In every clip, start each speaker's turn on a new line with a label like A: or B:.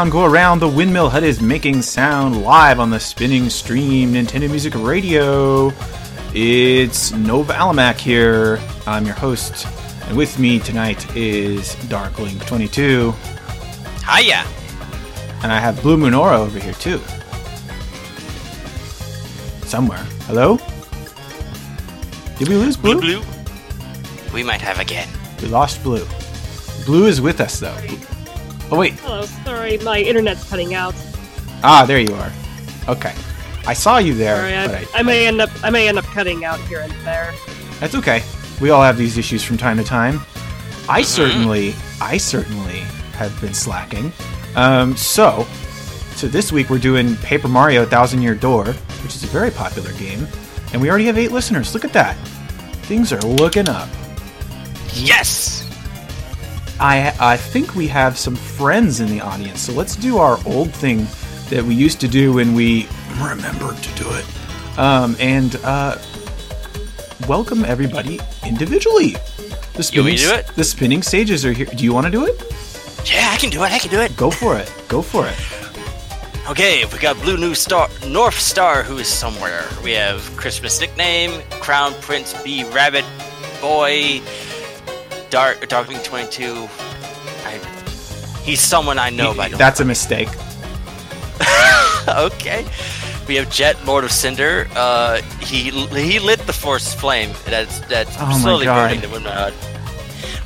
A: Go around, go around. The windmill hut is making sound live on the spinning stream Nintendo Music Radio. It's Nova Alamac here. I'm your host, and with me tonight is Darklink22.
B: Hiya!
A: And I have Blue Moonora over here too. Somewhere. Hello? Did we lose Blue?
B: Blue, blue. We might have again.
A: We lost Blue. Blue is with us though. Oh wait.
C: Hello, sorry, my internet's cutting out.
A: Ah, there you are. Okay. I saw you there,
C: Sorry, I,
A: I,
C: I may end up I may end up cutting out here and there.
A: That's okay. We all have these issues from time to time. I certainly, I certainly have been slacking. Um, so, so this week we're doing Paper Mario: Thousand Year Door, which is a very popular game, and we already have eight listeners. Look at that. Things are looking up.
B: Yes!
A: I I think we have some friends in the audience, so let's do our old thing that we used to do when we remembered to do it. Um, and uh, welcome everybody individually. The
B: You want
A: spinning
B: me to do it?
A: the spinning stages are here. Do you want to do it?
B: Yeah, I can do it, I can do it.
A: Go for it. Go for it.
B: Okay, we got Blue New Star, North Star, who is somewhere. We have Christmas nickname, Crown Prince B Rabbit Boy, Dark Darkling 22. I, he's someone I know, but I don't
A: That's a mistake.
B: okay. We have Jet, Lord of Cinder. Uh, he he lit the Force flame. That's that's
A: Oh
B: slowly burning the Hut.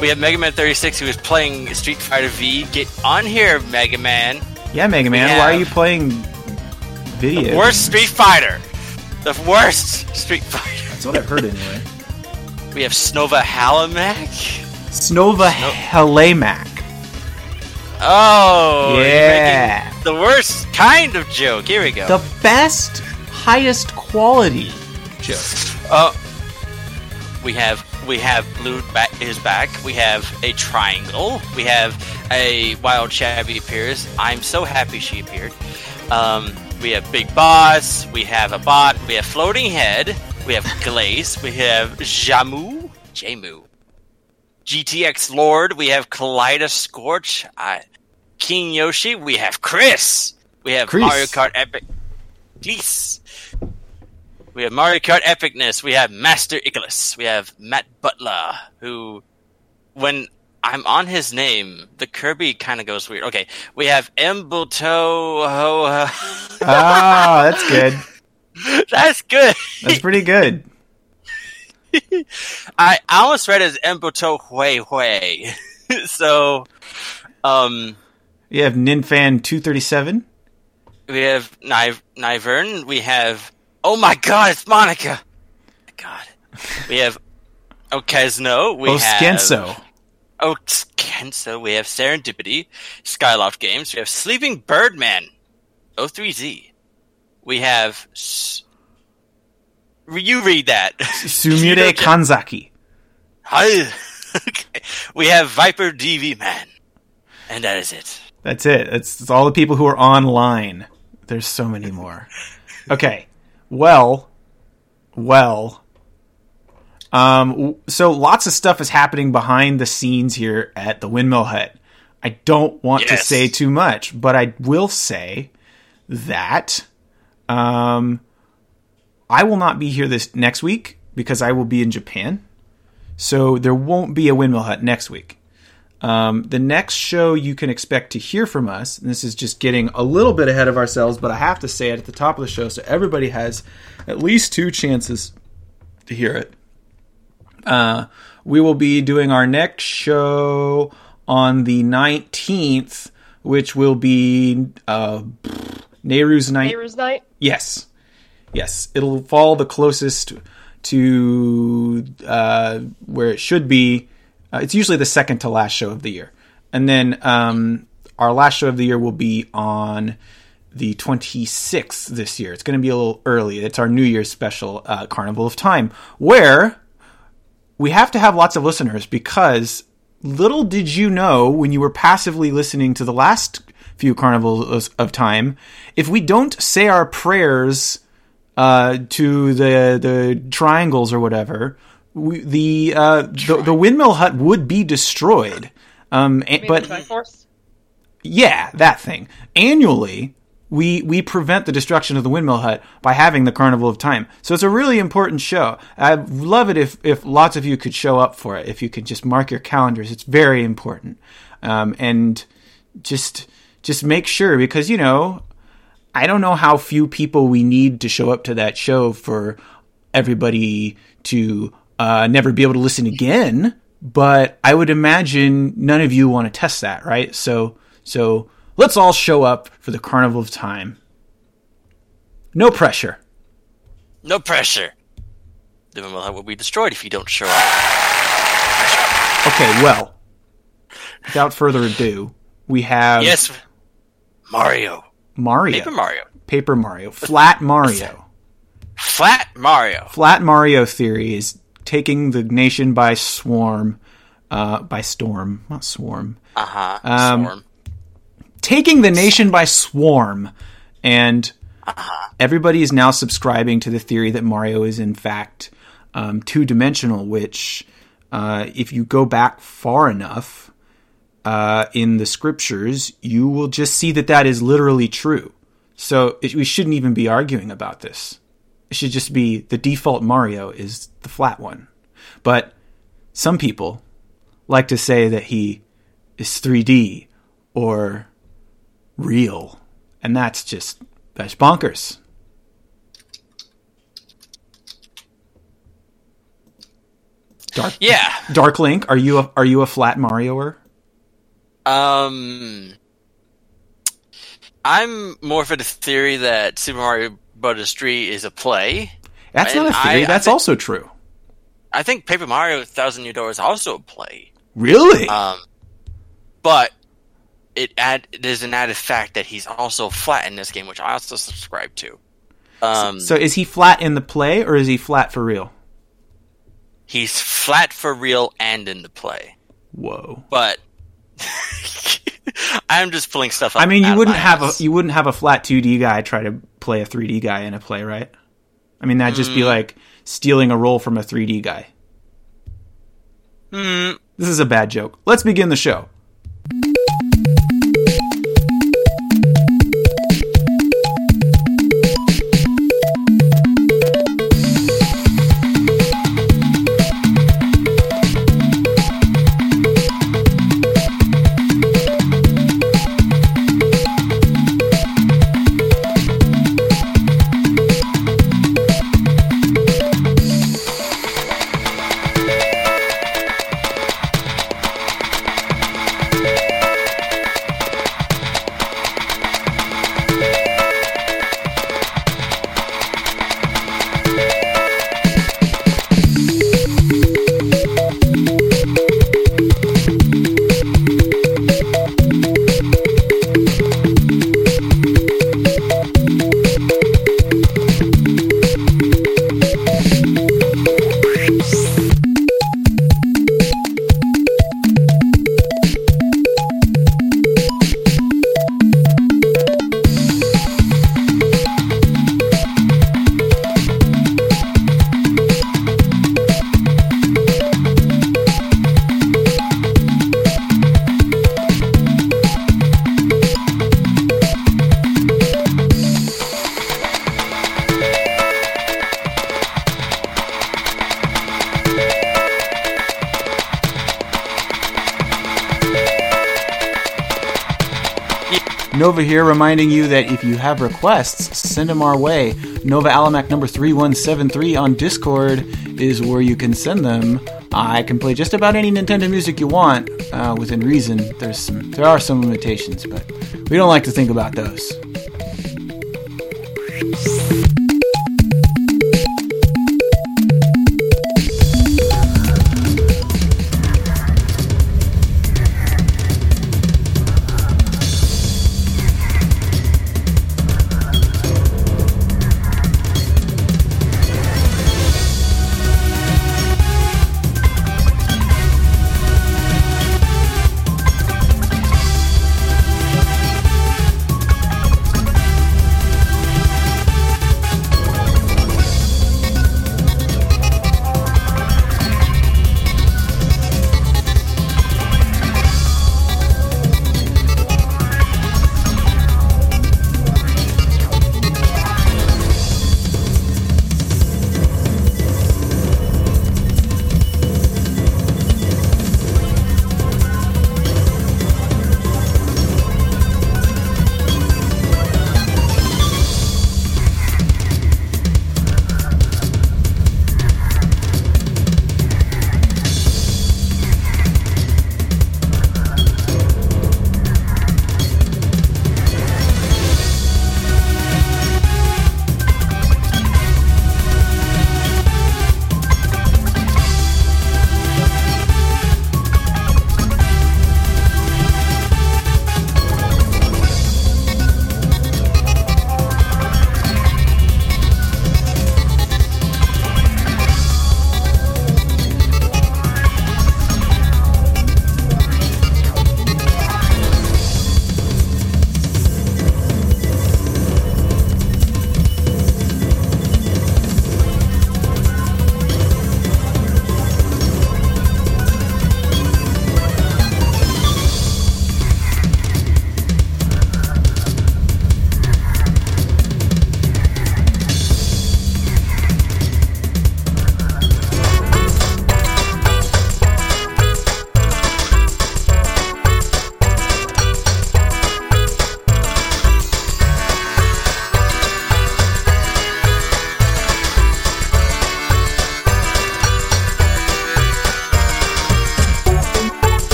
B: We have Mega Man 36, who is playing Street Fighter V. Get on here, Mega Man.
A: Yeah, Mega Man. Why are you playing video?
B: Worst Street Fighter. The worst Street Fighter.
A: That's what I've heard anyway.
B: We have Snova Halamak.
A: Snova Helemac.
B: Oh,
A: Yeah.
B: the worst kind of joke. Here we go.
A: The best, highest quality joke.
B: Uh, we have we have blue back is back. We have a triangle. We have a wild Chabby appears. I'm so happy she appeared. Um, we have Big Boss. We have a bot. We have Floating Head. We have Glaze. We have Jamu. Jamu. GTX Lord. We have Kaleidos Scorch. I, King Yoshi. We have Chris. We have
A: Chris.
B: Mario Kart Epic. Chris. We have Mario Kart Epicness. We have Master Icarus. We have Matt Butler, who, when I'm on his name, the Kirby kind of goes weird. Okay, we have Embuto. Ho,
A: Ah, that's good.
B: that's good.
A: That's pretty good.
B: I, I almost read it as Embuto Hui Hui. so, um,
A: we have Ninfan two thirty seven.
B: we have Ni- Nivern. We have. Oh my god, it's Monica! God. We have Okezno. We have.
A: Oskenso.
B: Oh. We have Serendipity, Skyloft Games. We have Sleeping Birdman, O3Z. We have. S- you read that.
A: Sumire Kanzaki.
B: Hi. okay. We have Viper DV Man. And that is it.
A: That's it. It's, it's all the people who are online. There's so many more. Okay. Well, well. Um. So lots of stuff is happening behind the scenes here at the Windmill Hut. I don't want to say too much, but I will say that um, I will not be here this next week because I will be in Japan. So there won't be a Windmill Hut next week. Um, the next show you can expect to hear from us, and this is just getting a little bit ahead of ourselves, but I have to say it at the top of the show so everybody has at least two chances to hear it. Uh, we will be doing our next show on the 19th, which will be uh, Nehru's night.
C: Neighbors night.
A: Yes, yes, it'll fall the closest to uh, where it should be. Uh, it's usually the second to last show of the year, and then um, our last show of the year will be on the 26th this year. It's going to be a little early. It's our New Year's special, uh, Carnival of Time, where we have to have lots of listeners because little did you know when you were passively listening to the last few carnivals of time, if we don't say our prayers uh, to the the triangles or whatever, we, the, uh, the the windmill hut would be destroyed. Um, and- but. Yeah, that thing. Annually, we we prevent the destruction of the windmill hut by having the Carnival of Time. So it's a really important show. I'd love it if if lots of you could show up for it. If you could just mark your calendars, it's very important. Um, and just just make sure because you know I don't know how few people we need to show up to that show for everybody to uh, never be able to listen again. But I would imagine none of you want to test that, right? So so let's all show up for the Carnival of Time. No pressure.
B: No pressure. The hut will be destroyed if you don't show up.
A: Okay, well, without further ado, we have
B: Yes, Mario.
A: Mario,
B: Paper Mario.
A: Paper Mario, Flat Mario.
B: Flat Mario.
A: Flat Mario theory is taking the nation by swarm, uh, by storm, not swarm,
B: Uh huh.
A: Um,
B: Storm.
A: taking the nation by swarm, and everybody is now subscribing to the theory that Mario is in fact um, two dimensional. Which, uh, if you go back far enough uh, in the scriptures, you will just see that that is literally true. So it, we shouldn't even be arguing about this. It should just be the default Mario is the flat one. But some people like to say that he is 3D or real, and that's just that's bonkers. Dark
B: Yeah.
A: Dark Link, are you a, are you a flat Marioer?
B: Um, I'm more for the theory that Super Mario Brothers 3 is a play.
A: That's
B: And
A: not a theory.
B: I- I
A: that's
B: think-
A: also true.
B: I think Paper Mario Thousand Year Door is also a play.
A: Really?
B: Um, but it add there's an added fact that he's also flat in this game, which I also subscribe to. Um,
A: so is he flat in the play or is he flat for real?
B: he's flat for real and in the play,
A: Whoa.
B: but I'm just pulling stuff. Up
A: I mean, you wouldn't have a you wouldn't have a flat 2D guy try to play a 3D guy in a play, right? I mean, that'd just
B: Mm.
A: be like stealing a role from a 3D guy.
B: Hmm.
A: This is a bad joke. Let's begin the show. Nova here reminding you that if you have requests, send them our way. Nova Alamac number 3173 on Discord is where you can send them. I can play just about any Nintendo music you want, uh, within reason. There's some, there are some limitations, but we don't like to think about those.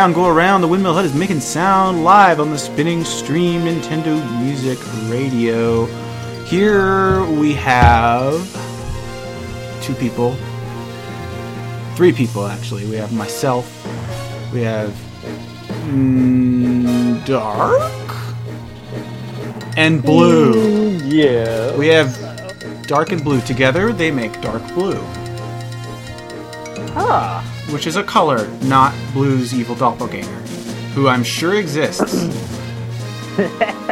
A: Around, go around. The Windmill Hut is making sound live on the spinning stream Nintendo Music Radio. Here we have two people, three people actually. We have myself, we have mm, Dark, and Blue.
D: Yeah.
A: We have Dark and Blue together. They make Dark Blue. Which is a color, not Blue's evil doppelganger, who I'm sure exists.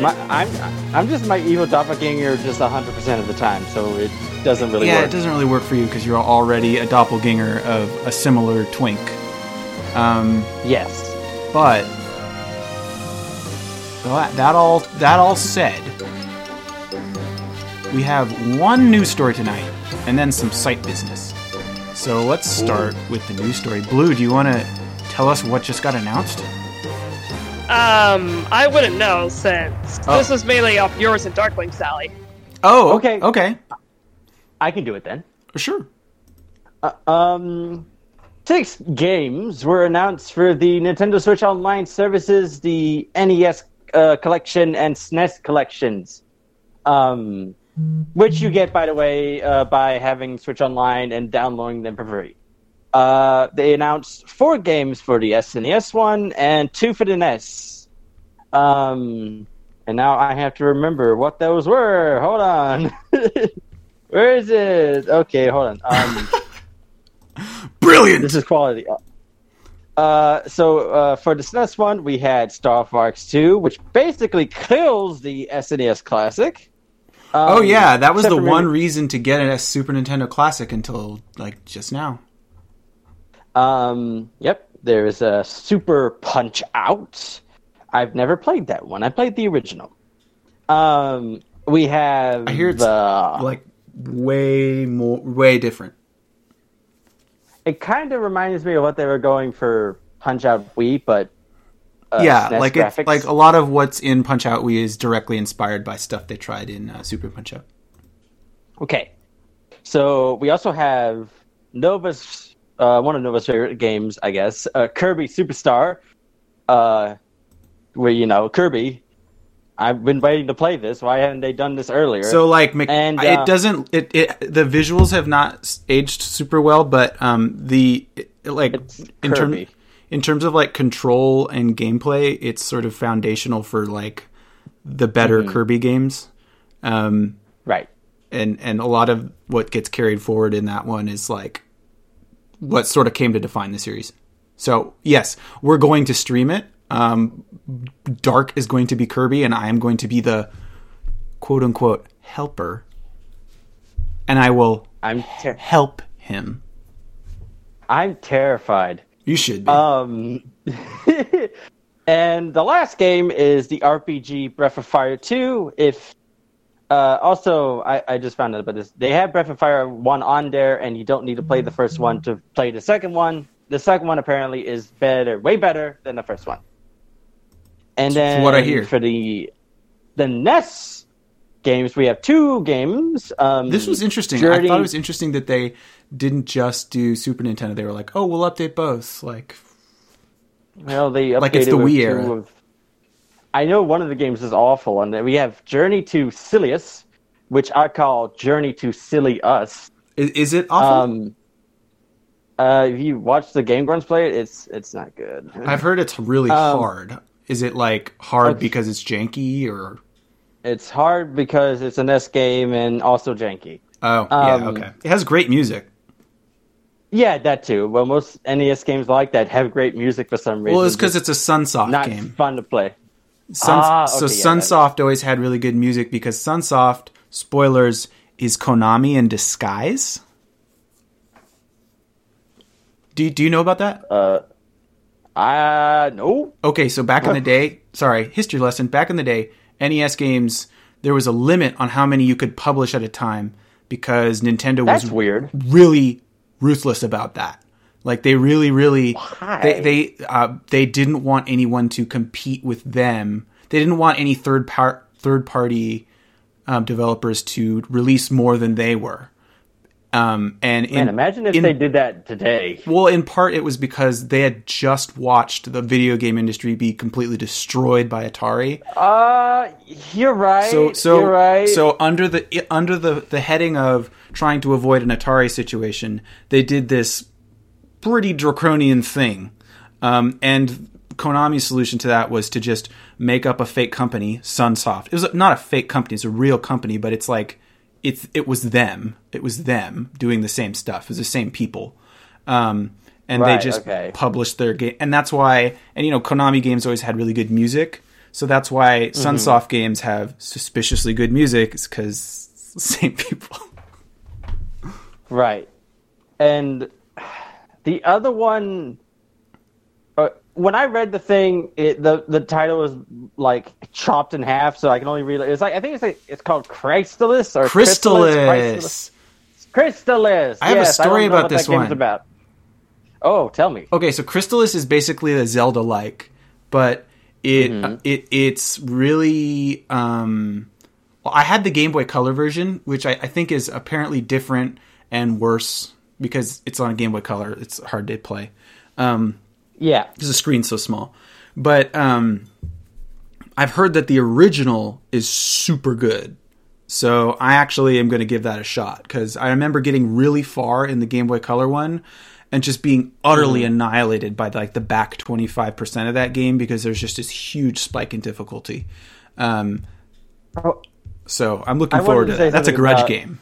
D: My, I'm I'm just my evil doppelganger just 100% of the time, so it doesn't really
A: yeah,
D: work.
A: it doesn't really work for you because you're already a doppelganger of a similar twink. Um,
D: Yes.
A: but that, that all that all said, we have one news story tonight, and then some site business. So let's start with the news story. Blue, do you want to tell us what just got announced?
C: Um, I wouldn't know since
A: Oh.
C: this is mainly off yours and Darkling Sally.
A: Oh,
D: Okay.
A: okay,
D: I can do it then.
A: sure.
D: Uh, um, six games were announced for the Nintendo Switch Online services, the NES uh, collection and SNES collections. Um, which you get, by the way, uh, by having Switch Online and downloading them for free. Uh, they announced four games for the SNES one and two for the NES. Um, and now I have to remember what those were. Hold on. Where is it? Okay, hold on. Um,
A: Brilliant.
D: this is quality. Uh, so uh, for the SNES one, we had Star Fox 2, which basically kills the SNES Classic. Um,
A: Oh yeah, that was the one
D: maybe-
A: reason to get a Super Nintendo Classic until like just now.
D: Um, yep, there's a Super Punch Out. I've never played that one. I played the original. Um, we have
A: I hear it's
D: the.
A: like way more, way different.
D: it kind of reminds me of what they were going for Punch Out Wii, but uh,
A: yeah,
D: SNES
A: like
D: graphics.
A: it's like a lot of what's in Punch Out Wii is directly inspired by stuff they tried in uh, Super Punch Out.
D: Okay. So we also have Nova's uh, one of Nova's favorite games, I guess, uh, Kirby Superstar. Uh, where you know Kirby. I've been waiting to play this. Why haven't they done this earlier?
A: So like, Mc-
D: And, uh,
A: it doesn't. It, it the visuals have not aged super well, but um the like
D: It's
A: in terms. In terms of like control and gameplay, it's sort of foundational for like the better
D: Mm-hmm.
A: Kirby games. Um,
D: right.
A: and and a lot of what gets carried forward in that one is like what sort of came to define the series. So yes, we're going to stream it. Um, Dark is going to be Kirby, and I am going to be the quote unquote helper, and I will
D: I'm ter-
A: help him.
D: I'm terrified.
A: You should be.
D: Um, and the last game is the RPG Breath of Fire 2. If uh, also, I, I just found out about this. They have Breath of Fire 1 on there, and you don't need to play the first one to play the second one. The second one apparently is better, way better than the first one. And
A: That's
D: then
A: what I hear.
D: for the the NES games, we have two games. Um,
A: this was interesting. I thought it was interesting that they didn't just do Super Nintendo. They were like, "Oh, we'll update both." Like,
D: Well, they updated
A: Like it's the Wii era.
D: Of, I know one of the games is awful, and we have Journey to Silius, which I call Journey to Silly Us.
A: is, is it awful?
D: Um, uh, if you watch the Game Grumps play it, it's it's not good.
A: I've heard it's really
D: um,
A: hard. Is it like hard because it's janky or?
D: It's hard because it's an S game and also janky.
A: Oh,
D: Um,
A: yeah, okay. It has great music.
D: Yeah, that too. Well, most NES games like that have great music for some reason.
A: Well, it's because it's a Sunsoft
D: not
A: game.
D: fun to play.
A: Sun,
D: Ah,
A: so
D: okay, yeah,
A: Sunsoft always had really good music because Sunsoft, spoilers, is Konami in disguise. Do, do you know about that?
D: Uh, no.
A: Okay, so back in the day, sorry, history lesson. Back in the day, NES games, there was a limit on how many you could publish at a time because Nintendo
D: That's
A: was
D: weird.
A: really ruthless about that. Like they really, really,
D: Why?
A: they they uh, they didn't want anyone to compete with them. They didn't want any third part third party um, developers to release more than they were. Um, and in,
D: Man, imagine if
A: in-
D: they did that today.
A: well, in part, it was because they had just watched the video game industry be completely destroyed by Atari.
D: Uh, you're right.
A: So, so,
D: you're right.
A: so under the under the the heading of trying to avoid an Atari situation, they did this pretty draconian thing. Um, and Konami's solution to that was to just make up a fake company, Sunsoft. It was not a fake company; it's a real company, but it's like it's it was them. It was them doing the same stuff. It was the same people. Um, and
D: Right,
A: they just
D: okay.
A: published their game, and that's why. And you know, Konami games always had really good music, so that's why
D: Mm-hmm.
A: Sunsoft games have suspiciously good music. Is because same people.
D: Right. And the other one, uh, when I read the thing, it, the the title was like chopped in half, so I can only read it. It's like I think it's like, it's called Chrysalis or
A: Crystalis.
D: Crystalis.
A: I have a
D: yes, don't
A: story about
D: what
A: this one.
D: About. Oh, tell me.
A: Okay, so Crystalis is basically a Zelda like, but it
D: Mm-hmm.
A: it it's really um well, I had the Game Boy Color version, which I, I think is apparently different and worse because it's on a Game Boy Color. It's hard to play. Um
D: Yeah.
A: because the screen's so small. But um, I've heard that the original is super good. So I actually am going to give that a shot because I remember getting really far in the Game Boy Color one and just being utterly annihilated by like the back 25% of that game because there's just this huge spike in difficulty. Um,
D: Oh,
A: so I'm looking
D: I
A: forward
D: to
A: to that. That's a grudge
D: about-
A: game.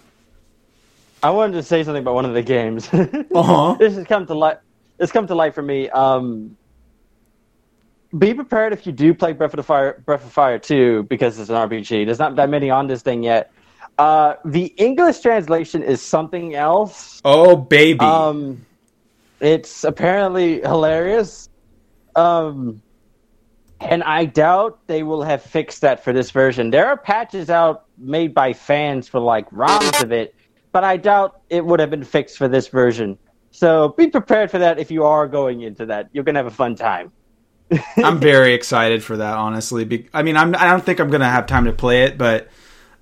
D: I wanted to say something about one of the games.
A: Uh-huh.
D: This has come to light. It's come to light for me. Um, be prepared if you do play Breath of the Fire, Breath of Fire 2, because it's an RPG. There's not that many on this thing yet. Uh, the English translation is something else.
A: Oh, baby.
D: Um, it's apparently hilarious. Um, and I doubt they will have fixed that for this version. There are patches out made by fans for like ROMs of it, but I doubt it would have been fixed for this version. So be prepared for that if you are going into that. You're gonna have a fun time.
A: I'm very excited for that, honestly. Be- I mean, I'm, I don't think I'm going to have time to play it, but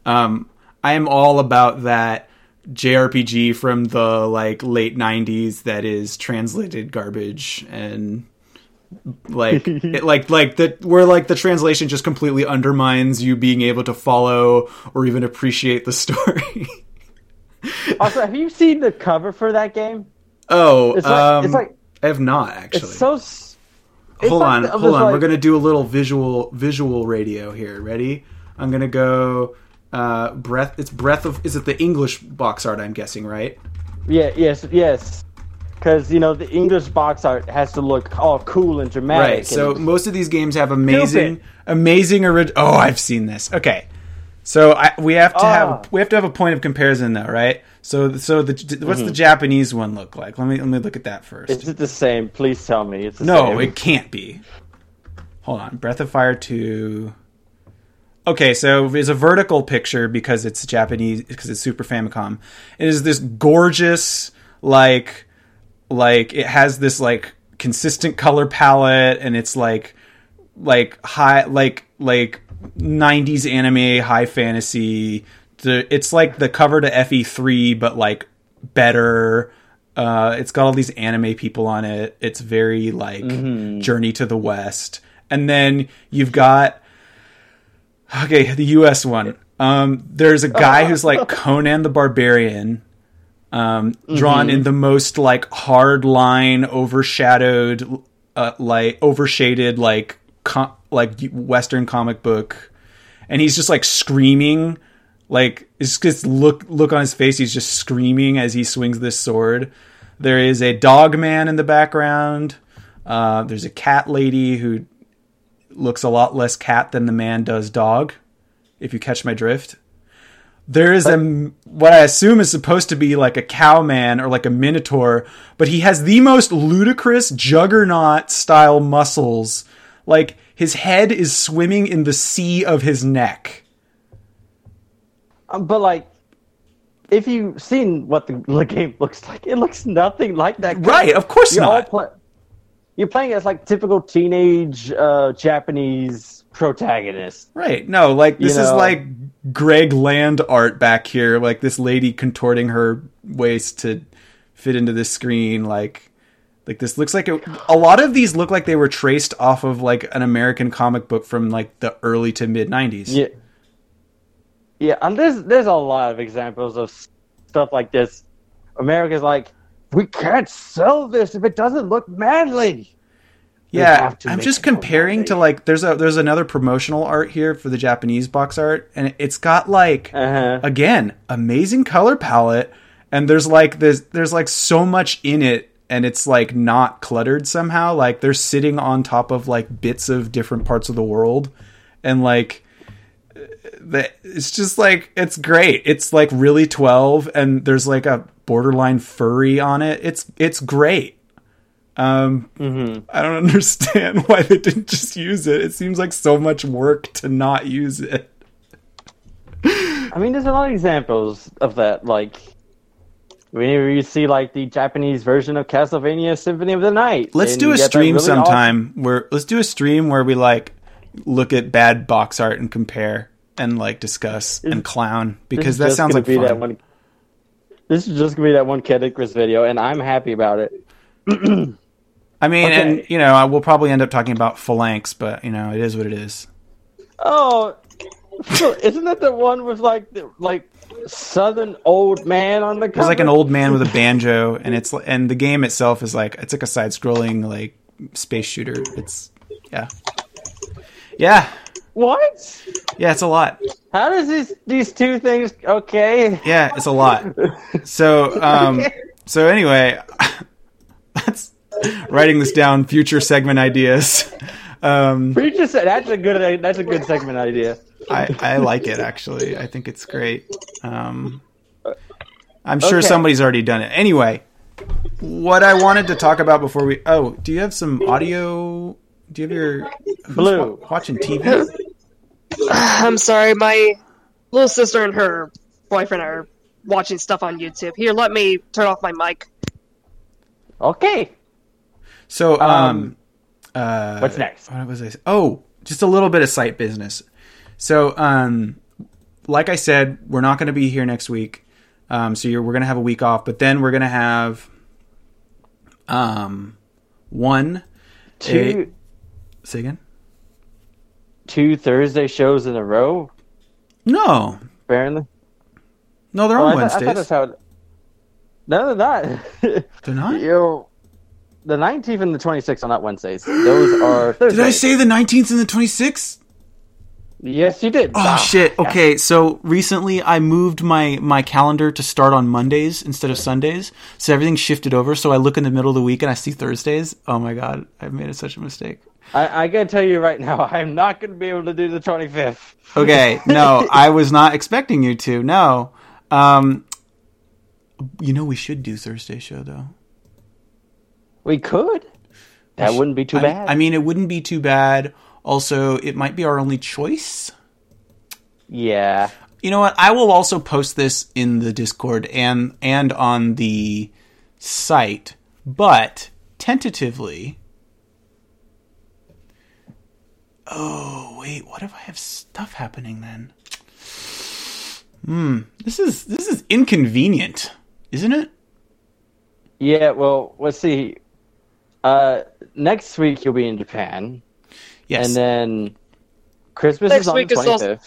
A: um, I am all about that JRPG from the like late '90s that is translated garbage and like it, like like that where like the translation just completely undermines you being able to follow or even appreciate the story.
D: Also, have you seen the cover for that game?
A: Oh,
D: It's like-
A: um,
D: it's like-
A: I have not actually.
D: It's so. it's
A: hold
D: like
A: on, hold on.
D: like-
A: We're gonna do a little visual visual radio here. Ready? I'm gonna go. Uh, breath. It's breath of. Is it the English box art? I'm guessing, right?
D: Yeah, yes, yes. Because you know the English box art has to look all cool and dramatic.
A: Right. So most of these games have amazing, amazing orig- Oh, I've seen this. Okay. So I, we have to
D: Ah.
A: have we have to have a point of comparison though, right? So so the what's
D: Mm-hmm.
A: the Japanese one look like? Let me let me look at that first.
D: is it the same? Please tell me it's the
A: No,
D: same.
A: it can't be. Hold on. Breath of Fire 2. Okay, so it's a vertical picture because it's Japanese because it's Super Famicom. It is this gorgeous like like it has this like consistent color palette and it's like like high like like 90s anime high fantasy the, it's like the cover to fe3 but like better. Uh it's got all these anime people on it. It's very like journey to the west. And then you've got okay the us one. Um there's a guy who's like conan the barbarian um, drawn in the most like hard line, overshadowed, uh, like overshaded, like com- like Western comic book, and he's just like screaming, like it's just look look on his face. He's just screaming as he swings this sword. There is a dog man in the background. Uh, there's a cat lady who looks a lot less cat than the man does dog. If you catch my drift. There is a what I assume is supposed to be like a cowman or like a minotaur, but he has the most ludicrous juggernaut style muscles. Like his head is swimming in the sea of his neck.
D: Um, but like, if you've seen what the, the game looks like, it looks nothing like that.
A: Right, of course
D: You're
A: not.
D: pla- you're playing as like typical teenage uh, Japanese protagonist.
A: Right. No, like this
D: You
A: is
D: know-
A: like Greg Land art back here, like this lady contorting her waist to fit into this screen. Like, like this looks like a, a lot of these look like they were traced off of like an American comic book from like the early to mid '90s.
D: Yeah. Yeah, and there's there's a lot of examples of stuff like this. America's like, we can't sell this if it doesn't look manly.
A: Yeah, I'm just comparing to like there's a there's another promotional art here for the Japanese box art, and it's got like
D: Uh-huh.
A: again amazing color palette, and there's like there's there's like so much in it, and it's like not cluttered somehow. Like they're sitting on top of like bits of different parts of the world, and like the it's just like it's great. It's like really 12 and there's like a borderline furry on it. It's it's great. Um I don't understand why they didn't just use it. It seems like so much work to not use it.
D: I mean, there's a lot of examples of that. Like, whenever you see like the Japanese version of Castlevania Symphony of the Night,
A: Let's do a stream
D: really
A: sometime where let's do a stream where we like look at bad box art and compare and like discuss and clown because that sounds like
D: be
A: fun.
D: that one. This is just gonna be that one Kid Icarus video, and I'm happy about it.
A: I mean,
D: Okay.
A: and you know, I will probably end up talking about phalanx, but you know, it is what it is.
D: Oh, so isn't that the one with like the like southern old man on the cover?
A: There's like an old man with a banjo, and it's and the game itself is like it's like a side-scrolling like space shooter. It's yeah, yeah,
D: What?
A: yeah. It's a lot.
D: How does these these two things? Okay.
A: Yeah, it's a lot. So um, so anyway, that's writing this down. Future segment ideas. Um,
D: said that's a good that's a good segment idea.
A: I, I like it actually. I think it's great. Um, I'm sure
D: Okay.
A: somebody's already done it. Anyway, what I wanted to talk about before we oh, do you have some audio? Do you have your who's
D: Blue.
A: wa- watching TV?
C: I'm sorry, my little sister and her boyfriend are watching stuff on YouTube. Here, let me turn off my mic.
D: Okay.
A: So um,
D: Um,
A: uh,
D: what's next?
A: What was I? s- Oh, just a little bit of site business. So um, like I said, we're not going to be here next week. Um, so you're, we're going to have a week off, but then we're going to have um one
D: Two
A: say again.
D: two Thursday shows in a row.
A: No,
D: Apparently.
A: no, they're
D: Oh,
A: on
D: I, I
A: Wednesdays.
D: thought that's how. It... No, they're not.
A: They're not?
D: Yo, the 19th and the 26th are not Wednesdays. Those are Thursdays.
A: Did I say the 19th and the 26th?
D: Yes, you did.
A: Oh
D: Ah,
A: shit. Okay, so recently I moved my my calendar to start on Mondays instead of Sundays. So everything shifted over. So I look in the middle of the week and I see Thursdays. Oh my god, I've made such a mistake.
D: I, I gotta tell you right now, I'm not gonna be able to do the 25th.
A: Okay, no, I was not expecting you to. No. Um you know we should do Thursday show though.
D: We could. That wouldn't be too
A: I-
D: bad.
A: I mean, it wouldn't be too bad. Also, it might be our only choice.
D: yeah.
A: You know what? I will also post this in the Discord and and on the site, but tentatively. Oh wait, what if I have stuff happening then? Hmm, this is this is inconvenient, isn't it?
D: Yeah, well, let's see. Uh, next week you'll be in Japan,
A: Yes.
D: and then Christmas
C: Next
D: is on
C: week
D: the
C: is also-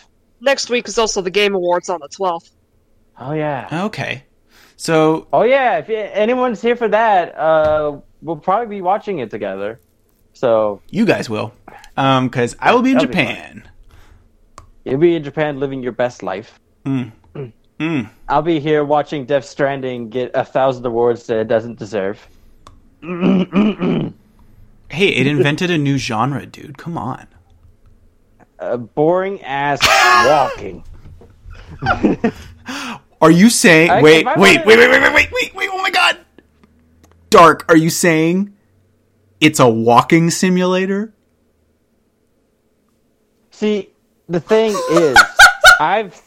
C: Next week is also the Game Awards on the 12th.
D: Oh yeah.
A: okay. So
D: Oh yeah. If anyone's here for that, uh, we'll probably be watching it together. So
A: you guys will, um, because I will be in
D: That'll be.
A: Japan.
D: you'll be in Japan living your best life.
A: Mm. Mm.
D: I'll be here watching Death Stranding get a thousand awards that it doesn't deserve.
A: Hey, it invented a new genre, dude. Come on.
D: Uh, boring ass walking.
A: Are you saying?
D: I-
A: wait, wait, wait, wait, wait, wait, wait, wait, wait! Oh my god! Dark, are you saying it's a walking simulator?
D: See, the thing is, I've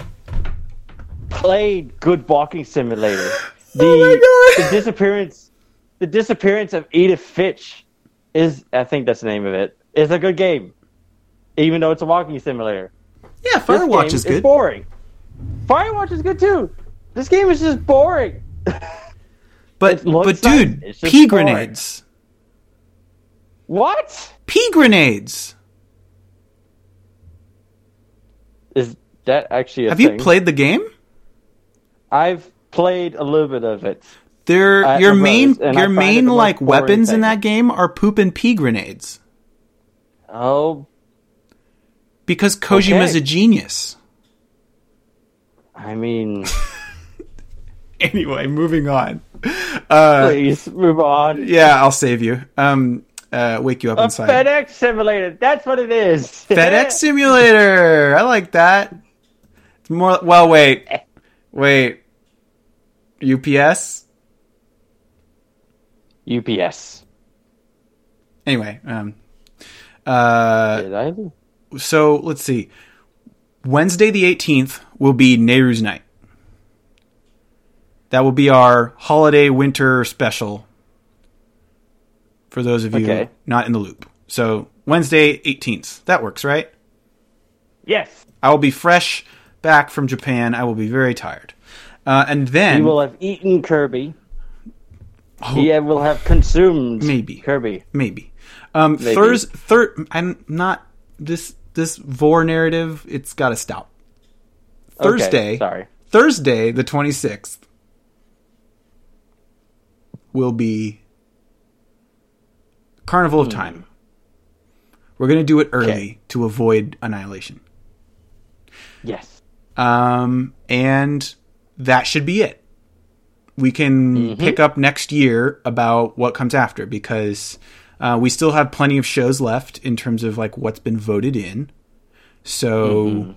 D: played Good Walking Simulator. The,
A: Oh my God.
D: the disappearance, the disappearance of Edith Finch is, I think that's the name of it. Is a good game, even though it's a walking simulator.
A: Yeah,
D: This
A: Firewatch
D: game
A: is good.
D: boring. Firewatch is good too. This game is just boring.
A: But but dude.
D: It's
A: pea
D: boring.
A: grenades.
D: What
A: Pea grenades.
D: Is that actually? A
A: Have
D: thing?
A: you played the game?
D: I've played a little bit of it.
A: They're, your main
D: brother's, and I
A: your main like weapons in that game are poop and pea grenades
D: Oh,
A: because Kojima's
D: Okay.
A: a genius.
D: I mean,
A: Anyway, moving on. Uh,
D: please move on.
A: yeah, I'll save you. Um, uh, wake you up
D: A
A: inside.
D: FedEx simulator. That's what it is.
A: FedEx Simulator. I like that. It's more. Well, wait, wait. UPS.
D: UPS.
A: Anyway, um, uh,
D: Did I?
A: so let's see. Wednesday the eighteenth will be Nayru's night. That will be our holiday winter special. For those of you
D: Okay.
A: not in the loop, so Wednesday eighteenth. That works, right?
D: Yes.
A: I will be fresh back from Japan. I will be very tired. Uh, and then
D: He will have eaten Kirby.
A: Oh.
D: He will have consumed
A: Maybe.
D: Kirby.
A: maybe um,
D: Maybe.
A: Thurs thir- I'm not this this vor narrative. It's got to stop.
D: Okay,
A: Thursday,
D: sorry.
A: Thursday, the twenty sixth, will be Carnival of Time. We're gonna do it early
D: Okay.
A: to avoid annihilation.
D: Yes.
A: Um, and that should be it. We can pick up next year about what comes after because uh, we still have plenty of shows left in terms of like what's been voted in. So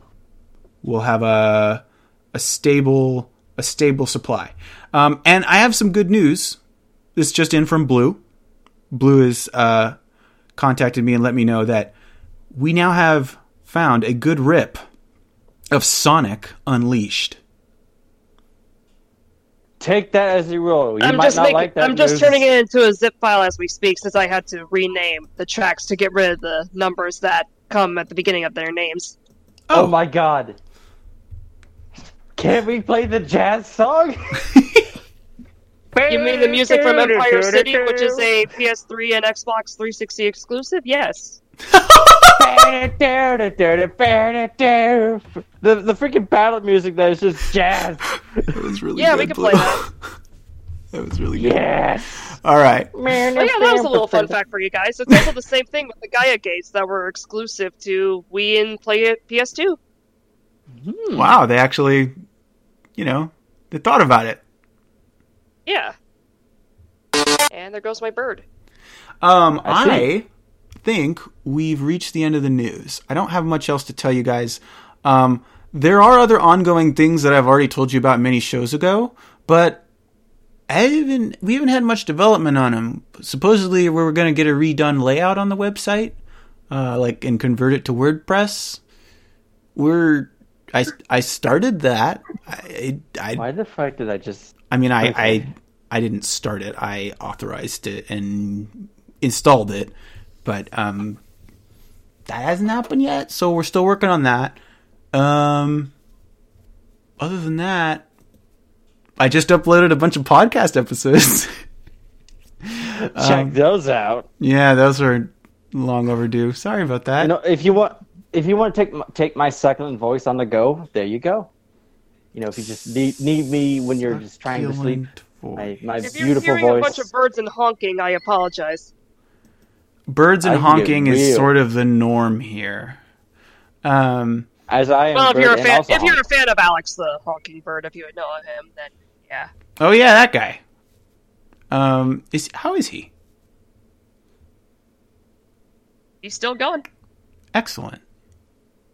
A: we'll have a a stable a stable supply. Um, and I have some good news. This just in from Blue. Blue has uh, contacted me and let me know that we now have found a good rip of Sonic Unleashed.
D: Take that as you will. You
C: I'm
D: might
C: just
D: not
C: making,
D: like that.
C: I'm just
D: news.
C: turning it into a zip file as we speak, since I had to rename the tracks to get rid of the numbers that come at the beginning of their names.
D: Oh my god. Can't we play the jazz song?
C: You mean the music from Empire City, which is a PS3 and Xbox 360 exclusive? Yes.
D: the the freaking battle music that is just jazz.
A: That was really
C: Yeah, we can play that.
A: that was really good.
D: Yes.
A: All right.
C: Oh yeah, that was a little fun fact for you guys. It's also the same thing with the Gaia Gates that were exclusive to Wii and play it PS2.
A: Wow, they actually, you know, they thought about it.
C: Yeah. And there goes my bird.
A: Um,
D: I
A: I, think we've reached the end of the news. I don't have much else to tell you guys. Um, there are other ongoing things that I've already told you about many shows ago, but I haven't. We haven't had much development on them. Supposedly, we are going to get a redone layout on the website, uh, like and convert it to WordPress. We're I I started that. I I
D: Why the fuck did I just
A: I mean, I,
D: Okay.
A: I I didn't start it. I authorized it and installed it, but um, that hasn't happened yet. So we're still working on that. Um, other than that, I just uploaded a bunch of podcast episodes.
D: check
A: Um,
D: those out?
A: yeah, those are long overdue. Sorry about that.
D: You know, if you want, if you want to take my, take my succulent voice on the go, there you go. You know, if you just need, need me when you're just trying to sleep,
A: Succulent
D: my, my
C: If you're
D: beautiful
C: hearing
D: voice.
C: a bunch of birds and honking, I apologize.
A: Birds and
D: I
A: honking is sort of the norm here. Um,
D: as I am.
C: Well, if you're a fan,
D: also
C: if you're a fan of Alex the honking bird, if you would know of him, then yeah.
A: oh yeah, that guy. Um, is how is he?
C: He's still going.
A: Excellent.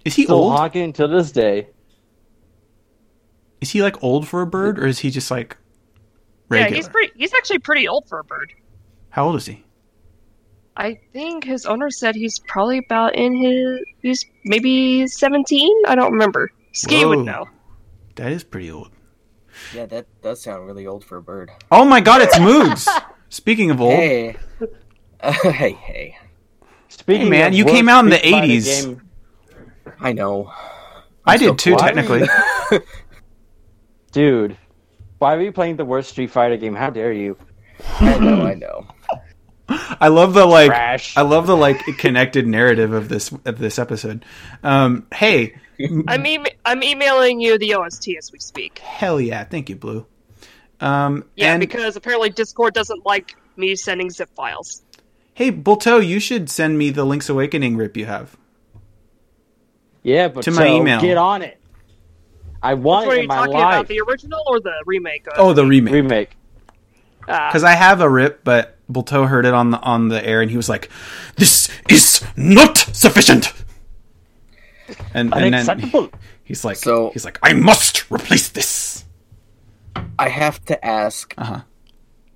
A: Is he
D: still
A: old?
D: honking to this day.
A: Is he like old for a bird, or is he just like regular?
C: Yeah, he's pretty. He's actually pretty old for a bird.
A: How old is he?
C: I think his owner said he's probably about in his. He's maybe seventeen. I don't remember. Ski
A: Whoa.
C: would know.
A: That is pretty old.
E: Yeah, that does sound really old for a bird.
A: Oh my god, it's Moogs. Speaking of old,
E: Hey. Uh, hey, hey.
D: Speaking
A: Hey, man,
D: of
A: you came out in the
D: speak by
A: 80s.
D: game-
E: I know.
A: I
E: still
A: did too,
E: quiet.
A: technically.
D: dude. Why are you playing the worst Street Fighter game? How dare you?
E: I know, I know.
A: I love the like.
D: Trash.
A: I love the like connected narrative of this of this episode. Um, hey,
C: I'm e- I'm emailing you the OST as we speak.
A: hell yeah! Thank you, Blue. Um,
C: Yeah,
A: and
C: because apparently Discord doesn't like me sending zip files.
A: hey, Bulto, you should send me the Link's Awakening rip you have.
D: Yeah, but
A: To my
D: so
A: email.
D: Get on it. I want
C: What
D: it
C: are
D: in
C: you
D: my
C: talking
D: life.
C: about? The original or the remake? Of
A: Oh, the remake.
D: remake.
C: Ah.
A: Because I have a rip, but Bulto heard it on the on the air, and he was like, "This is not sufficient." And, and then he's like,
E: So-
A: he's like, "I must replace this."
E: I have to ask,
A: Uh huh.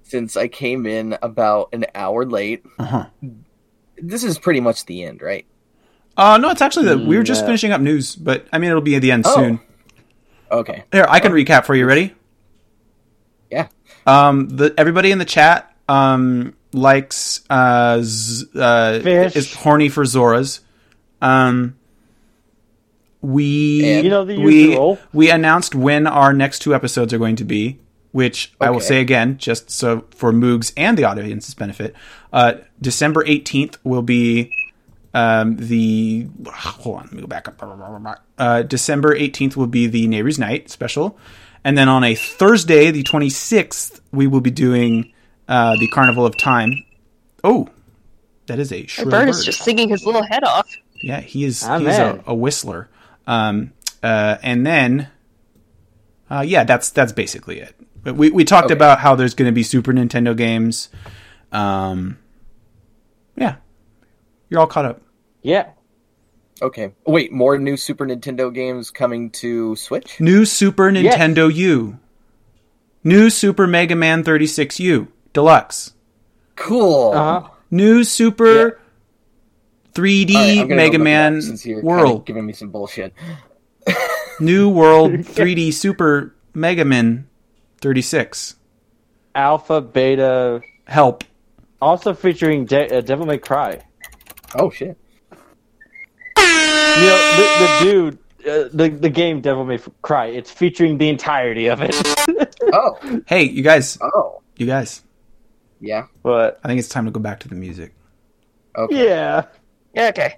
E: since I came in about an hour late,
A: Uh huh.
E: this is pretty much the end, right?
A: Uh, no, it's actually the we were just
D: No.
A: finishing up news, but I mean it'll be at the end
E: Oh.
A: soon.
E: Okay.
A: Here, I can recap for you. Ready?
E: Yeah.
A: Um, the everybody in the chat um likes uh, z- uh
D: Fish.
A: is horny for Zoras. Um, we
E: And-
D: You know the
A: we
D: usual.
A: we announced when our next two episodes are going to be, which I will
E: Okay.
A: say again, just so for Moogs and the audience's benefit. Uh, December eighteenth will be um, the hold on, let me go back up. Uh, December eighteenth will be the Nayru's Night special, and then on a Thursday, the twenty sixth, we will be doing uh, the Carnival of Time. Oh, that is a
C: The
A: shrill
C: bird is just singing his little head off.
A: Yeah, he is.
D: Ah,
A: he's a, a whistler. Um, uh, and then, uh, yeah, that's that's basically it. But we we talked
E: Okay.
A: about how there's going to be Super Nintendo games. Um, yeah, you're all caught up.
D: Yeah.
E: Okay. Wait, more new Super Nintendo games coming to Switch?
A: New Super
D: Yes.
A: Nintendo U. New Super Mega Man 36U Deluxe.
E: Cool.
D: Uh-huh.
A: New Super 3D
E: All right, I'm gonna go
A: Mega
E: look it up
A: Man
E: since you're kinda
A: World.
E: giving me some bullshit.
A: New World 3D Super Mega Man 36.
D: Alpha, beta,
A: Help.
D: also featuring De- uh, Devil May Cry.
E: Oh shit.
D: You know, the, the dude, uh, the the game Devil May Cry. It's featuring the entirety of it.
E: Oh.
A: Hey, you guys.
E: Oh.
A: You guys.
E: Yeah.
D: but
A: I think it's time to go back to the music.
E: Okay.
D: yeah,
C: Yeah, okay.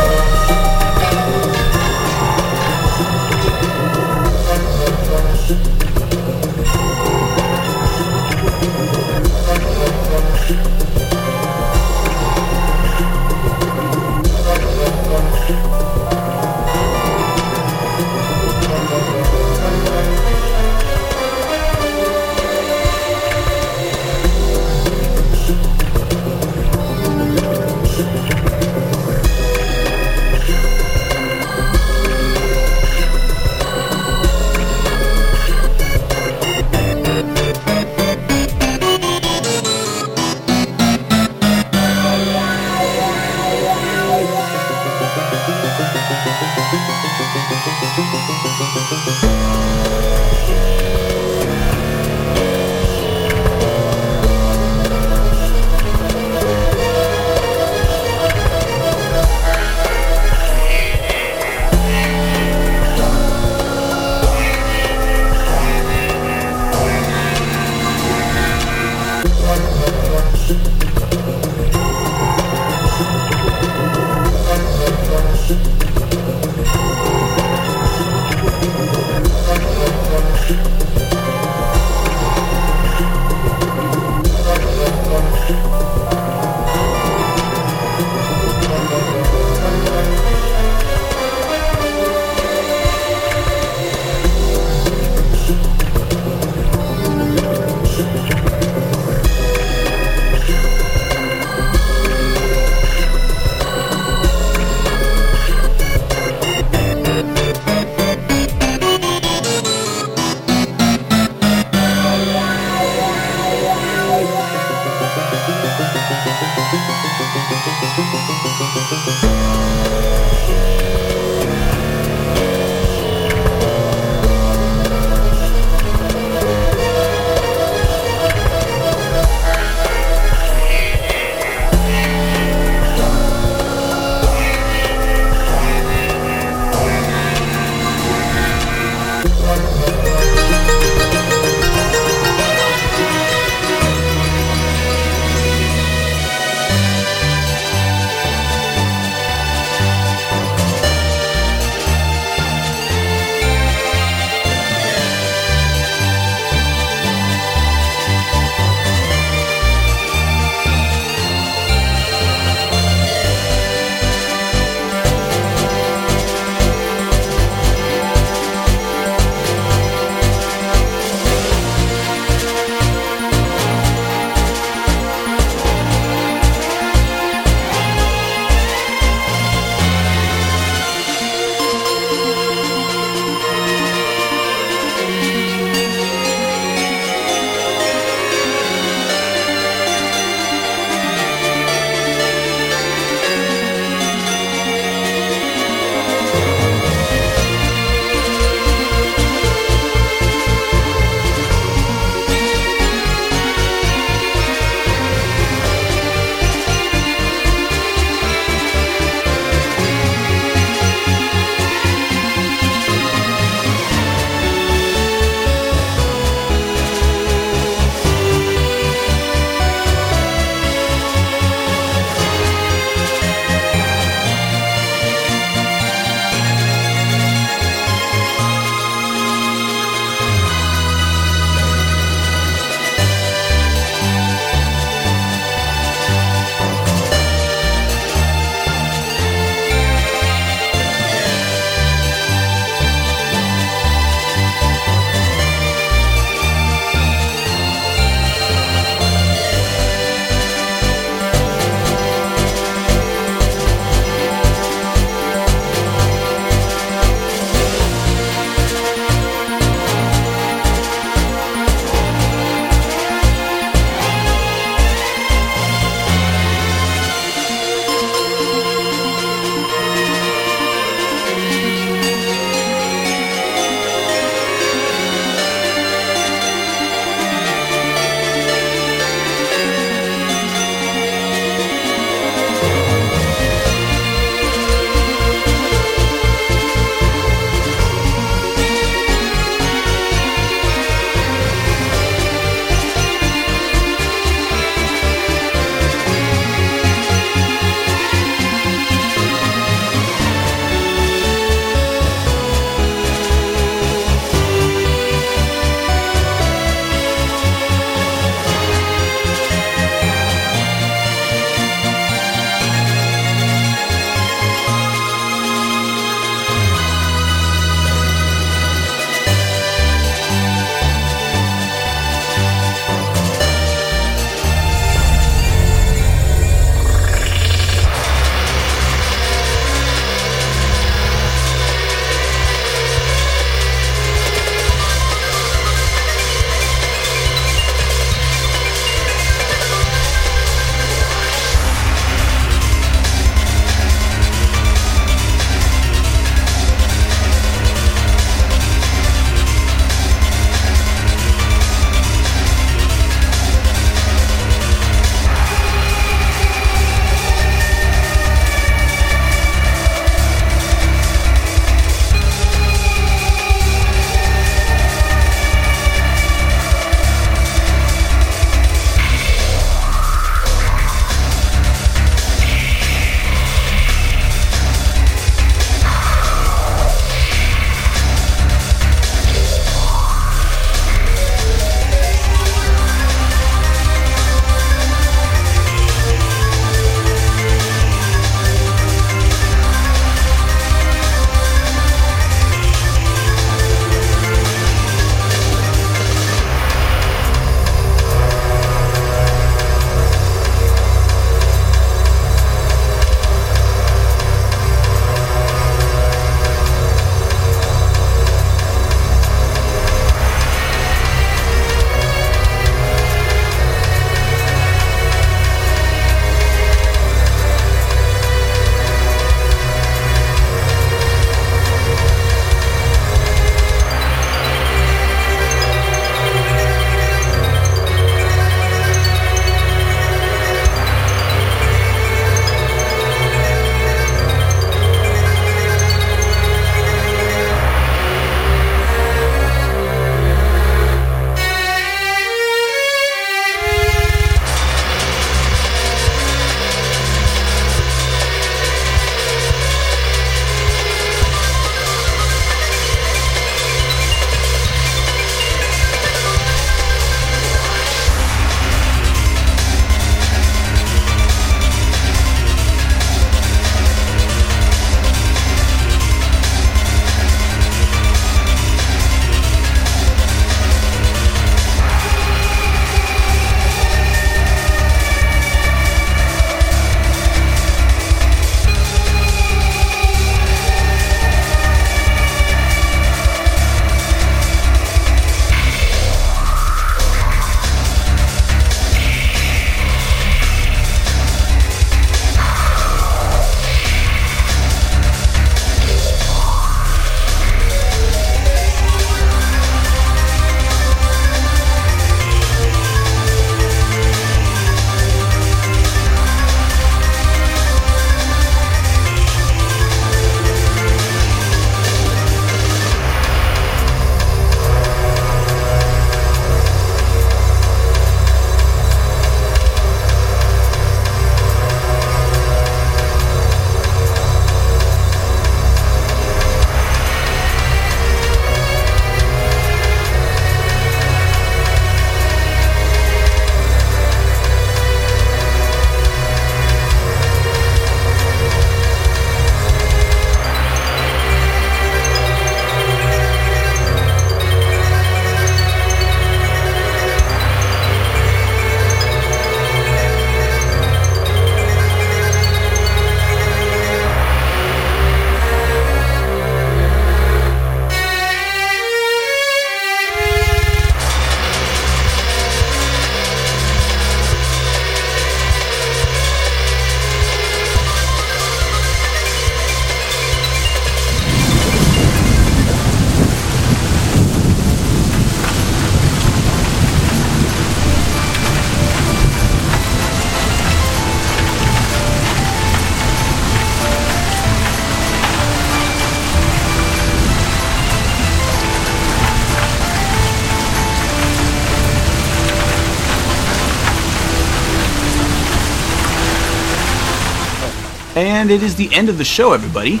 A: And it is the end of the show, everybody.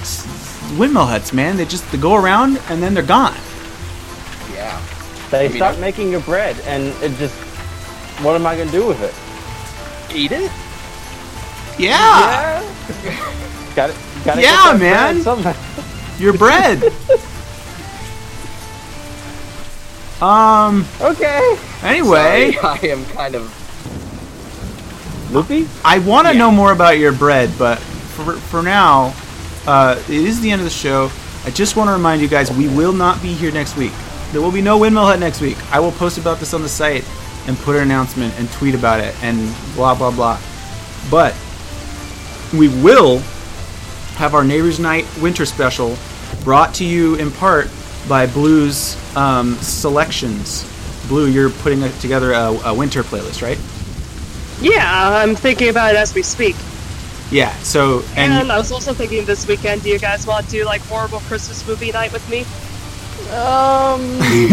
A: S- Windmill huts, man. They just they go around and then they're gone.
E: Yeah.
D: They
E: mean,
D: start
E: I-
D: making your bread, and it just. What am I gonna do with it?
E: Eat it?
A: Yeah,
D: Got it. Gotta
A: Yeah,
D: get
A: man.
D: bread
A: your bread. um.
D: Okay.
A: Anyway,
E: Sorry, I am kind of.
D: Loopy.
A: I want to
E: Yeah.
A: know more about your bread, but for for now, uh, it is the end of the show. I just want to remind you guys, we will not be here next week. There will be no Windmill Hut next week. I will post about this on the site and put an announcement and tweet about it and blah blah blah. But we will have our Neighbors Night Winter Special brought to you in part by Blue's um, selections. Blue, you're putting together a, a winter playlist, right?
C: Yeah, I'm thinking about it as we speak.
A: Yeah. So
C: And,
A: and
C: I was also thinking this weekend, do you guys want to do like horrible Christmas movie night with me?
D: Um.
C: We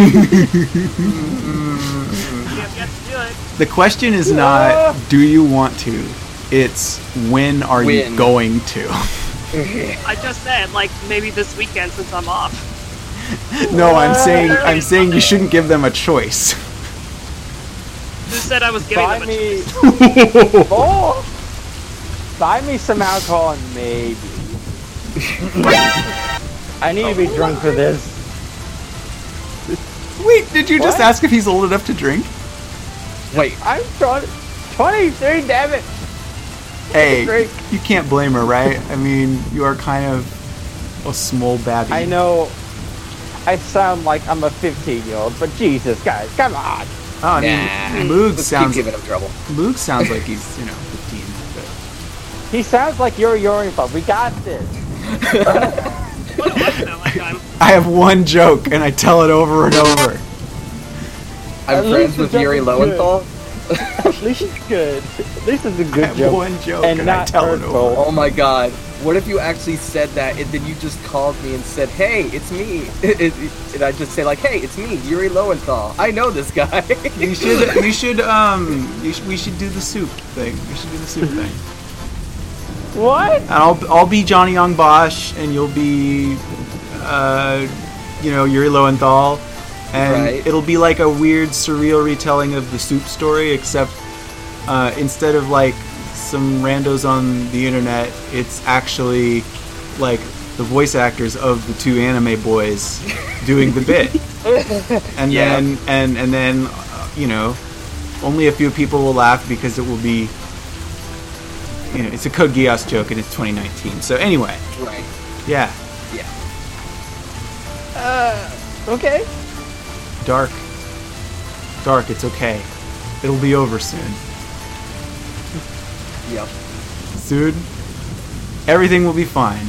C: have yet to do it.
A: The question is not do you want to? It's when are you going to?
C: I just said like maybe this weekend since I'm off.
A: no, I'm saying I'm saying you shouldn't give them a choice.
C: Who said I was giving
D: buy
C: them a
D: me.
C: choice?
D: oh. Buy me some alcohol and maybe. I need to be drunk for this.
A: Wait, did you just
D: What?
A: ask if he's old enough to drink?
E: Wait,
D: I'm 20, 23, damn it.
A: Hey,
D: Drink.
A: you can't blame her, right? I mean, you are kind of a small babby.
D: I know. I sound like I'm a 15 year old, but Jesus, guys, come on.
A: Oh, I
E: Nah.
A: mean, Moog
E: let's
A: sounds
E: keep giving him trouble.
A: Moog sounds like he's you know 15. But
D: He sounds like you're your info. We got this.
C: I sound like I'm?
A: I have one joke and I tell it over and over.
E: I'm
D: At
E: friends with Yuri
D: joke good.
E: Lowenthal.
D: At least it's good. This is a a
A: I
D: good
A: have
D: joke.
A: one joke
D: and
A: and, I
D: not
A: tell it over.
E: Oh my god. What if you actually said that and then you just called me and said, hey, it's me. and I just say, like, hey, it's me, Yuri Lowenthal. I know this guy.
A: We should we should um you sh- we should do the soup thing. We should do the soup thing.
D: What?
A: And I'll I'll be Johnny Young Bosch and you'll be uh you know Yuri Lowenthal and
E: Right.
A: it'll be like a weird surreal retelling of the soup story except uh, instead of like some randos on the internet it's actually like the voice actors of the two anime boys doing the bit and
E: Yeah.
A: then and and then uh, you know only a few people will laugh because it will be you know it's a Code Geass joke and it's 2019 so anyway
E: right.
A: yeah
E: Yeah.
D: Okay.
A: dark dark it's okay it'll be over soon
E: Yep.
A: soon everything will be fine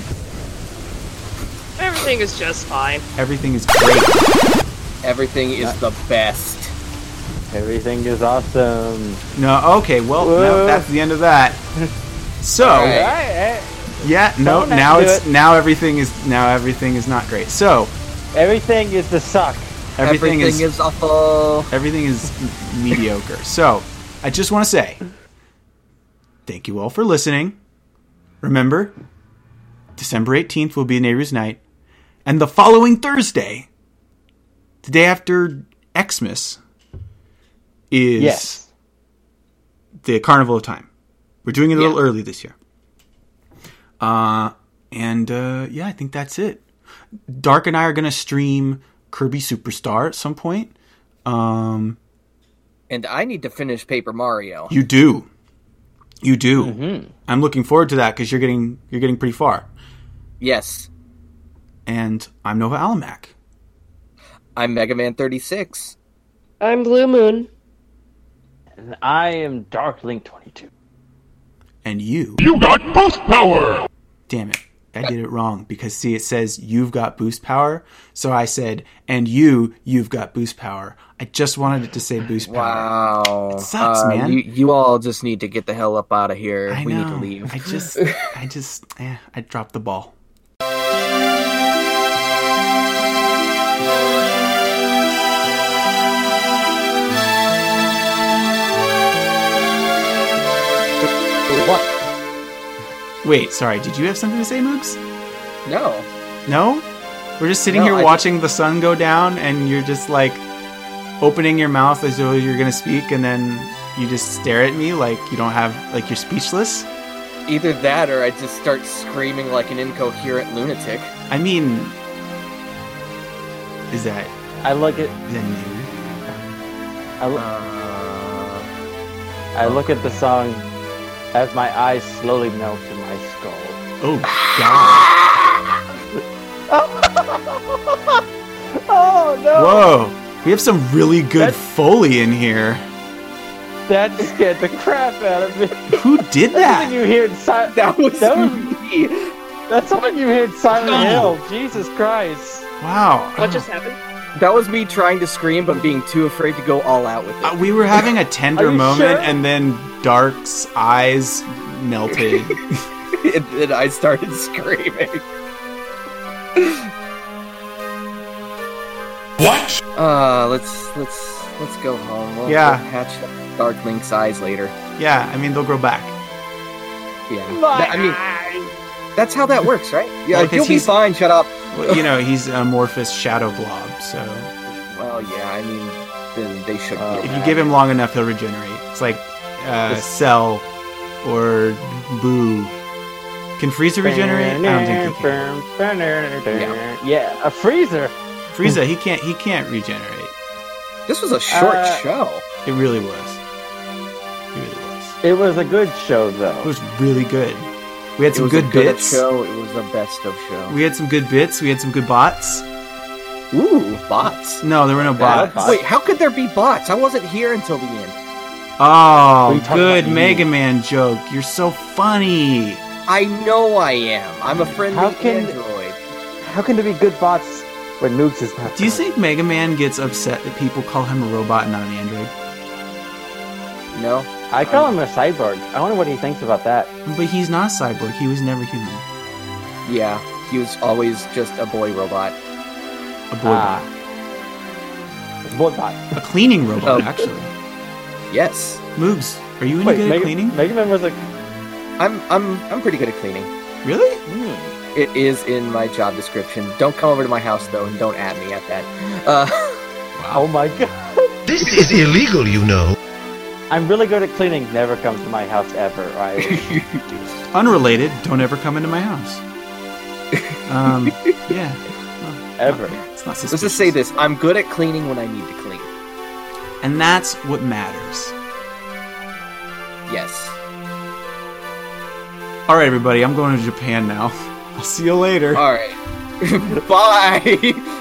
C: Everything is just fine.
A: everything is great
E: Everything is the best.
D: Everything is awesome.
A: no okay well no, that's the end of that so
E: All right.
D: Alright,
A: yeah no
D: Don't have
A: now
D: to do
A: it's
D: it.
A: now everything is now everything is not great so
D: everything is the suck.
A: everything, is,
E: is awful.
A: everything is mediocre. So, I just want to say thank you all for listening. Remember, December 18th will be Neighbors Night, and the following Thursday, the day after Xmas, is
D: Yes.
A: the Carnival of Time. We're doing it a little
E: Yeah.
A: early this year. Uh, and uh, yeah, I think that's it. Dark and I are going to stream Kirby Superstar at some point. Um,
E: And I need to finish Paper Mario.
A: you do, you do. Mm-hmm. I'm looking forward to that because you're getting you're getting pretty far.
E: Yes.
A: And I'm Nova Alamac.
E: I'm Mega Man 36.
C: I'm Blue Moon.
D: And I am Darklink 22.
A: And you,
F: You got boost power!
A: damn it, I did it wrong because see, it says you've got boost power. So I said, and you, you've got boost power. I just wanted it to say boost power.
E: Wow.
A: It sucks,
E: Uh,
A: man.
E: You, you all just need to get the hell up out of here.
A: I
E: we
A: know.
E: need to leave.
A: I just, I just, eh, I dropped the ball. Wait, sorry. Did you have something to say, Moogs?
E: No.
A: No? We're just sitting
E: No,
A: here
E: I
A: watching the sun go down, and you're just like opening your mouth as though you're gonna speak, and then you just stare at me like you don't have like you're speechless.
E: Either that or I just start screaming like an incoherent lunatic.
A: I mean, is that
D: I look at
A: is that new?
D: I, lo-
E: Uh,
D: I look at the song as my eyes slowly melt in my skull.
A: Oh God!
D: Oh no!
A: Whoa! We have some really good
D: That-
A: foley in here.
D: That scared the crap out of me.
A: Who did that?
D: something you hear in si-
E: that was
D: That was-
E: me.
D: That's something you hear in Silent
A: Oh.
D: Hill. Jesus Christ!
A: Wow.
C: What just happened?
E: That was me trying to scream but being too afraid to go all out with it.
A: Uh, we were having a tender moment,
D: sure?
A: and then Dark's eyes melted.
E: and then I started screaming.
F: What?
E: Uh, let's let's let's go home. We'll,
A: Yeah.
E: we'll patch Dark Link's eyes later.
A: yeah, I mean they'll grow back.
E: Yeah, That- I mean that's how that works, right? Yeah,
A: Well, 'cause
E: you'll be fine. Shut up.
A: Well, you know, he's an amorphous shadow blob, so
E: Well, yeah, I mean, then they should.
D: Uh,
E: be
A: if you give him long enough, he'll regenerate. It's like uh, Cell or Boo. Can Frieza regenerate? I don't think he can.
D: Yeah, a freezer.
A: Frieza, he can't. He can't regenerate.
E: this was a short
D: Uh,
E: show.
A: It really was. It really was.
D: It was a good show, though.
A: It was really good. We had
E: It
A: some
E: was
A: good
E: a good
A: bits.
E: show. It was the best of show.
A: We had some good bits. We had some good bots.
E: Ooh, bots.
A: No, there were no bots.
D: bots.
E: Wait, how could there be bots? I wasn't here until the end.
A: Oh, good
D: about you.
A: Mega Man joke. You're so funny.
E: I know I am. I'm a friendly
D: How can-
E: android.
D: How can there be good bots when Moogs is not?
A: Do you think Mega Man gets upset that people call him a robot and not an android?
E: No.
D: I call him a cyborg. I wonder what he thinks about that.
A: But he's not a cyborg. He was never human.
E: Yeah, he was always just a boy robot.
A: A boy
D: Ah. It's boy bot.
A: bot. A cleaning robot,
E: Oh.
A: actually.
E: Yes,
A: Moogs, are you any
D: Wait,
A: good
D: Mega,
A: at cleaning?
D: Mega Man was like,
E: I'm. I'm. I'm pretty good at cleaning.
A: Really?
D: hmm.
E: It is in my job description. Don't come over to my house though, and don't at me at that. Uh,
D: oh my god.
F: This is illegal, you know.
D: I'm really good at cleaning. Never comes to my house ever. Right?
A: Unrelated, don't ever come into my house. Um, yeah.
D: ever.
A: It's not
E: let's just say this: I'm good at cleaning when I need to clean.
A: And that's what matters.
E: Yes.
A: All right, everybody, I'm going to Japan now. I'll see you later.
E: All right. Bye.